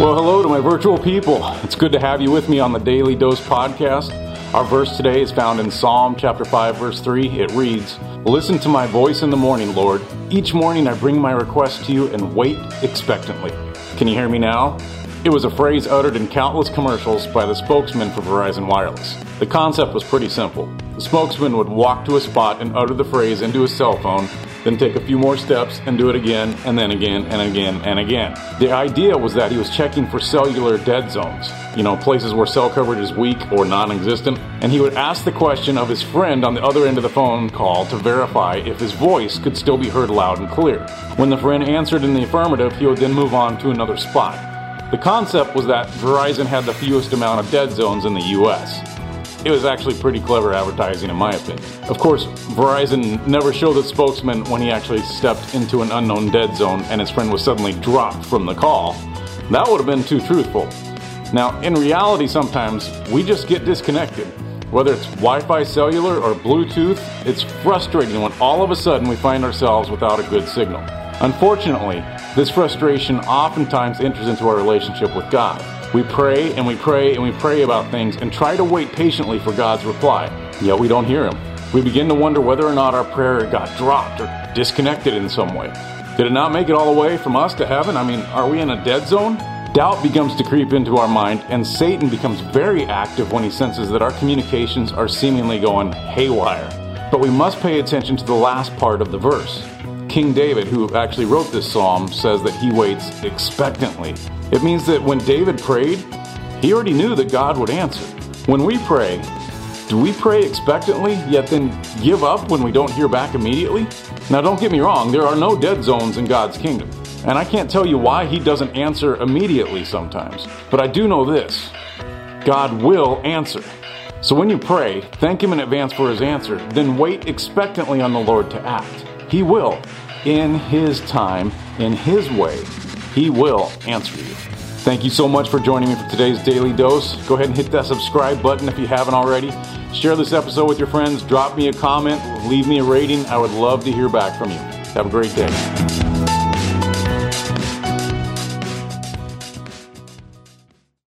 Well, hello to my virtual people. It's good to have you with me on the Daily Dose podcast. Our verse today is found in Psalm chapter 5 verse 3. It reads, "Listen to my voice in the morning, Lord. Each morning I bring my request to you and wait expectantly." Can you hear me now? It was a phrase uttered in countless commercials by the spokesman for Verizon Wireless. The concept was pretty simple. The spokesman would walk to a spot and utter the phrase into his cell phone, then take a few more steps and do it again, and then again, and again, and again. The idea was that he was checking for cellular dead zones, you know, places where cell coverage is weak or non existent, and he would ask the question of his friend on the other end of the phone call to verify if his voice could still be heard loud and clear. When the friend answered in the affirmative, he would then move on to another spot. The concept was that Verizon had the fewest amount of dead zones in the US. It was actually pretty clever advertising, in my opinion. Of course, Verizon never showed the spokesman when he actually stepped into an unknown dead zone and his friend was suddenly dropped from the call. That would have been too truthful. Now, in reality, sometimes we just get disconnected. Whether it's Wi Fi cellular or Bluetooth, it's frustrating when all of a sudden we find ourselves without a good signal. Unfortunately, this frustration oftentimes enters into our relationship with God. We pray and we pray and we pray about things and try to wait patiently for God's reply, yet we don't hear Him. We begin to wonder whether or not our prayer got dropped or disconnected in some way. Did it not make it all the way from us to heaven? I mean, are we in a dead zone? Doubt begins to creep into our mind, and Satan becomes very active when he senses that our communications are seemingly going haywire. But we must pay attention to the last part of the verse. King David, who actually wrote this psalm, says that he waits expectantly. It means that when David prayed, he already knew that God would answer. When we pray, do we pray expectantly, yet then give up when we don't hear back immediately? Now, don't get me wrong, there are no dead zones in God's kingdom. And I can't tell you why He doesn't answer immediately sometimes. But I do know this God will answer. So when you pray, thank Him in advance for His answer, then wait expectantly on the Lord to act. He will, in His time, in His way, He will answer you. Thank you so much for joining me for today's Daily Dose. Go ahead and hit that subscribe button if you haven't already. Share this episode with your friends. Drop me a comment. Leave me a rating. I would love to hear back from you. Have a great day.